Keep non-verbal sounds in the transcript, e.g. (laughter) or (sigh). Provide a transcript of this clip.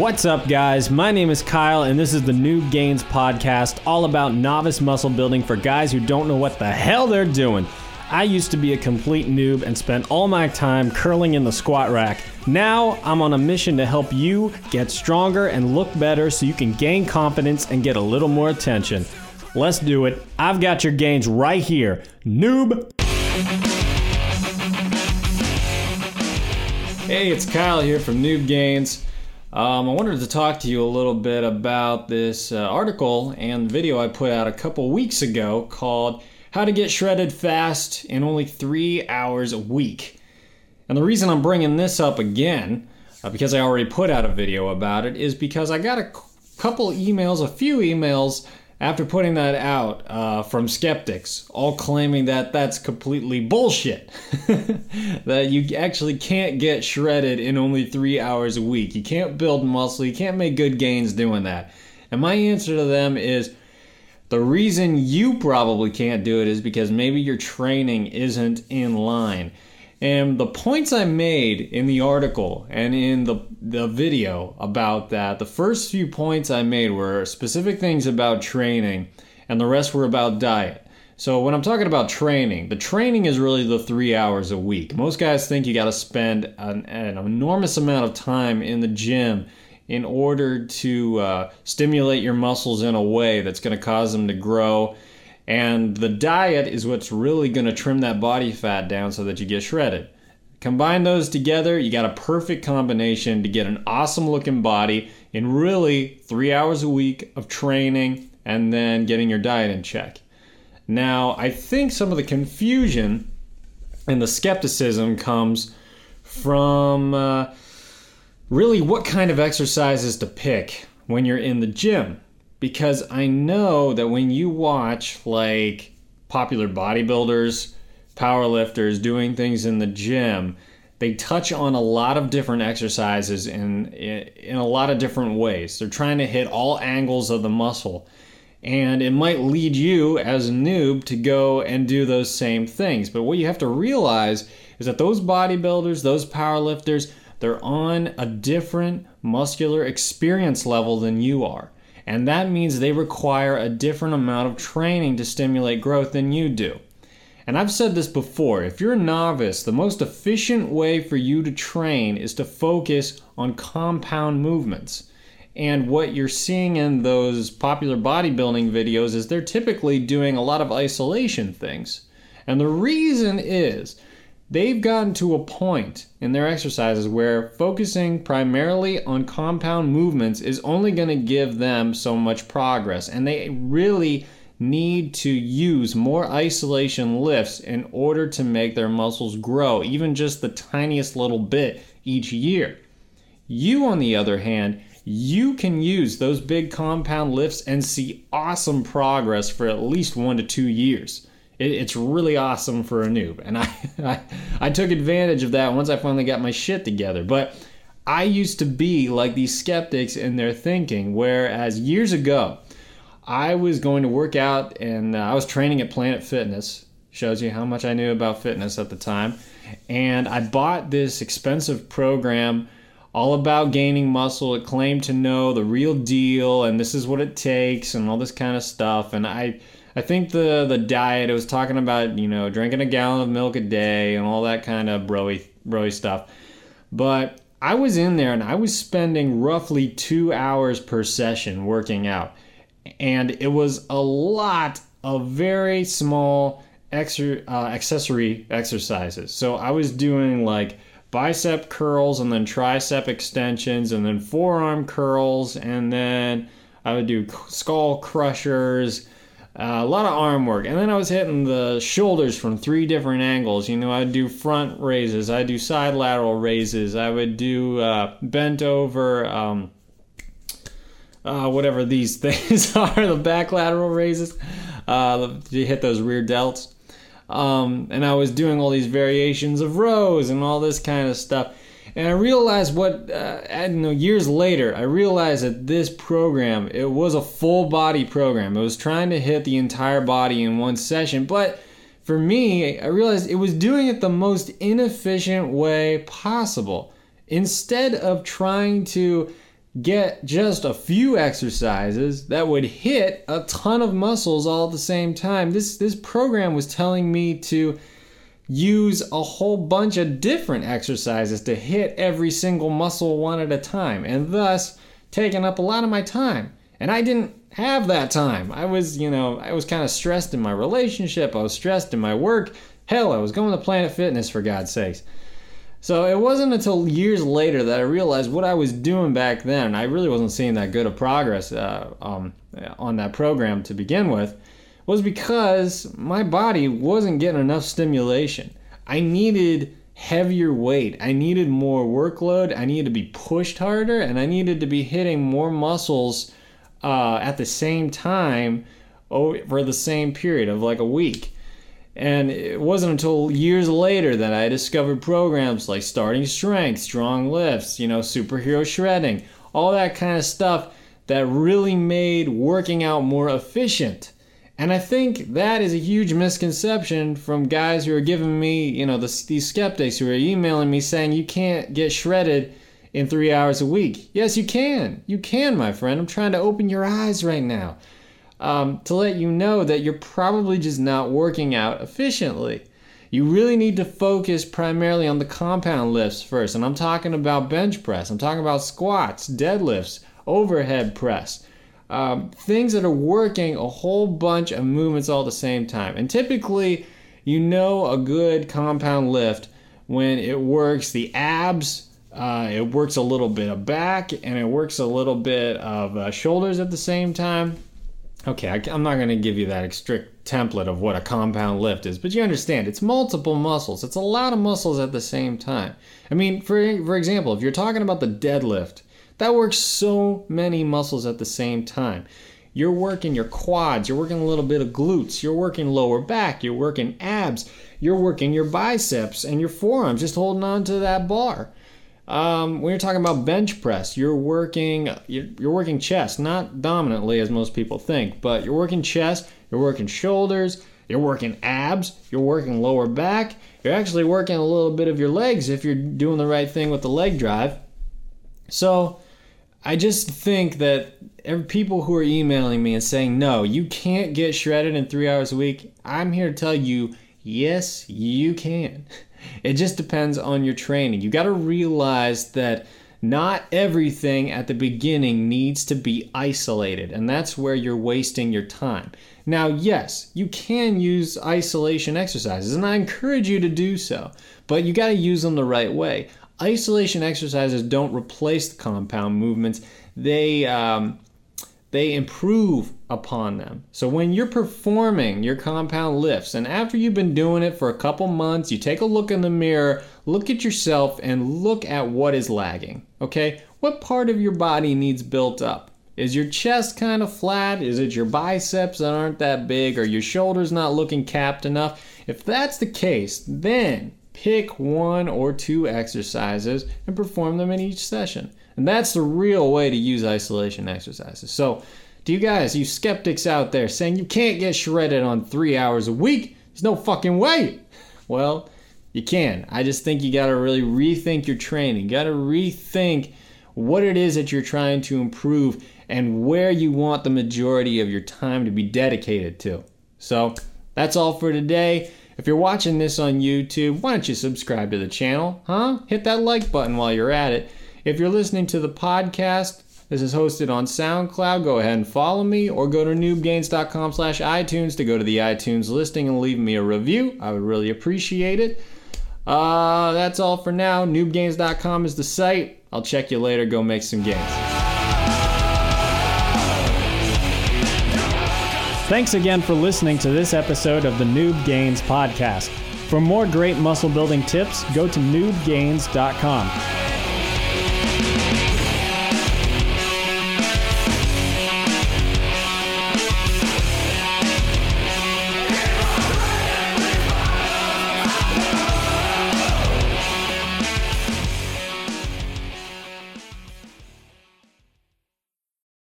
What's up, guys? My name is Kyle, and this is the Noob Gains podcast, all about novice muscle building for guys who don't know what the hell they're doing. I used to be a complete noob and spent all my time curling in the squat rack. Now I'm on a mission to help you get stronger and look better so you can gain confidence and get a little more attention. Let's do it. I've got your gains right here. Noob! Hey, it's Kyle here from Noob Gains. Um, I wanted to talk to you a little bit about this uh, article and video I put out a couple weeks ago called How to Get Shredded Fast in Only Three Hours a Week. And the reason I'm bringing this up again, uh, because I already put out a video about it, is because I got a couple emails, a few emails after putting that out uh, from skeptics, all claiming that that's completely bullshit. (laughs) that you actually can't get shredded in only three hours a week. You can't build muscle, you can't make good gains doing that. And my answer to them is the reason you probably can't do it is because maybe your training isn't in line. And the points I made in the article and in the, the video about that, the first few points I made were specific things about training, and the rest were about diet. So when I'm talking about training, the training is really the three hours a week. Most guys think you got to spend an, an, enormous amount of time in the gym in order to uh, stimulate your muscles in a way that's going to cause them to grow and the diet is what's really going to trim that body fat down so that you get shredded. Combine those together, you got a perfect combination to get an awesome looking body in really three hours a week of training and then getting your diet in check. Now, I think some of the confusion and the skepticism comes from uh, really what kind of exercises to pick when you're in the gym because I know that when you watch like popular bodybuilders, powerlifters doing things in the gym, they touch on a lot of different exercises in in a lot of different ways. They're trying to hit all angles of the muscle. And it might lead you as a noob to go and do those same things. But what you have to realize is that those bodybuilders, those powerlifters, they're on a different muscular experience level than you are. And that means they require a different amount of training to stimulate growth than you do. And I've said this before if you're a novice, the most efficient way for you to train is to focus on compound movements. And what you're seeing in those popular bodybuilding videos is they're typically doing a lot of isolation things. And the reason is they've gotten to a point in their exercises where focusing primarily on compound movements is only going to give them so much progress. And they really need to use more isolation lifts in order to make their muscles grow, even just the tiniest little bit each year. You, on the other hand, you can use those big compound lifts and see awesome progress for at least one to two years it, it's really awesome for a noob. And I, (laughs) I, I took advantage of that once I finally got my shit together. But I used to be like these skeptics in their thinking, whereas years ago, I was going to work out and uh, I was training at Planet Fitness. Shows you how much I knew about fitness at the time. And I bought this expensive program all about gaining muscle. It claimed to know the real deal and this is what it takes and all this kind of stuff. And I I think the the diet it was talking about you know drinking a gallon of milk a day and all that kind of broy broy stuff, but I was in there and I was spending roughly two hours per session working out, and it was a lot of very small exer- uh, accessory exercises. So I was doing like bicep curls and then tricep extensions and then forearm curls. And then I would do skull crushers uh, a lot of arm work. And then I was hitting the shoulders from three different angles. You know, I'd do front raises, I'd do side lateral raises, I would do uh, bent over, um, uh, whatever these (laughs) things are, the back lateral raises. Uh, you hit those rear delts. Um, and I was doing all these variations of rows and all this kind of stuff. And I realized what, uh, I don't know, years later, I realized that this program, it was a full body program. It was trying to hit the entire body in one session. But for me, I realized it was doing it the most inefficient way possible. Instead of trying to get just a few exercises that would hit a ton of muscles all at the same time. This this program was telling me to use a whole bunch of different exercises to hit every single muscle one at a time and thus taking up a lot of my time. And I didn't have that time. I was, you know, I was kind of stressed in my relationship, I was stressed in my work. Hell, I was going to Planet Fitness for God's sakes. So it wasn't until years later that I realized what I was doing back then. I really wasn't seeing that good of progress uh, um, on that program to begin with, was because my body wasn't getting enough stimulation. I needed heavier weight. I needed more workload. I needed to be pushed harder, and I needed to be hitting more muscles uh, at the same time over the same period of like a week. And it wasn't until years later that I discovered programs like starting strength, strong lifts, you know, superhero shredding, all that kind of stuff that really made working out more efficient. And I think that is a huge misconception from guys who are giving me, you know, the, these skeptics who are emailing me saying you can't get shredded in three hours a week. Yes, you can. You can, my friend. I'm trying to open your eyes right now um, to let you know that you're probably just not working out efficiently. You really need to focus primarily on the compound lifts first. And I'm talking about bench press, I'm talking about squats, deadlifts, overhead press. Um, things that are working a whole bunch of movements all at the same time. And typically, you know a good compound lift when it works the abs, uh, it works a little bit of back, and it works a little bit of uh, shoulders at the same time okay, I, am not going to give you that strict template of what a compound lift is, but you understand it's multiple muscles. It's a lot of muscles at the same time. I mean, for for example, if you're talking about the deadlift, that works so many muscles at the same time. You're working your quads, you're working a little bit of glutes, you're working lower back, you're working abs, you're working your biceps and your forearms just holding on to that bar. Um, when you're talking about bench press, you're working you're, you're working chest, not dominantly as most people think, but you're working chest, you're working shoulders, you're working abs, you're working lower back, you're actually working a little bit of your legs if you're doing the right thing with the leg drive. So, I just think that people who are emailing me and saying, no, you can't get shredded in three hours a week, I'm here to tell you, yes, you can. (laughs) It just depends on your training. You got to realize that not everything at the beginning needs to be isolated, and that's where you're wasting your time. Now, yes, you can use isolation exercises, and I encourage you to do so, but you got to use them the right way. Isolation exercises don't replace the compound movements, they um, they improve upon them. So when you're performing your compound lifts, and after you've been doing it for a couple months, you take a look in the mirror, look at yourself, and look at what is lagging. Okay? What part of your body needs built up? Is your chest kind of flat? Is it your biceps that aren't that big? Are your shoulders not looking capped enough? If that's the case, then pick one or two exercises and perform them in each session. And that's the real way to use isolation exercises. So, to you guys, you skeptics out there saying you can't get shredded on three hours a week, there's no fucking way. Well, you can. I just think you got to really rethink your training. You got to rethink what it is that you're trying to improve and where you want the majority of your time to be dedicated to. So, that's all for today. If you're watching this on YouTube, why don't you subscribe to the channel? Huh? Hit that like button while you're at it. If you're listening to the podcast, this is hosted on SoundCloud. Go ahead and follow me or go to noobgains.com slash iTunes to go to the iTunes listing and leave me a review. I would really appreciate it. Uh, that's all for now. Noobgains.com is the site. I'll check you later. Go make some gains. Thanks again for listening to this episode of the Noob Gains Podcast. For more great muscle building tips, go to noobgains.com.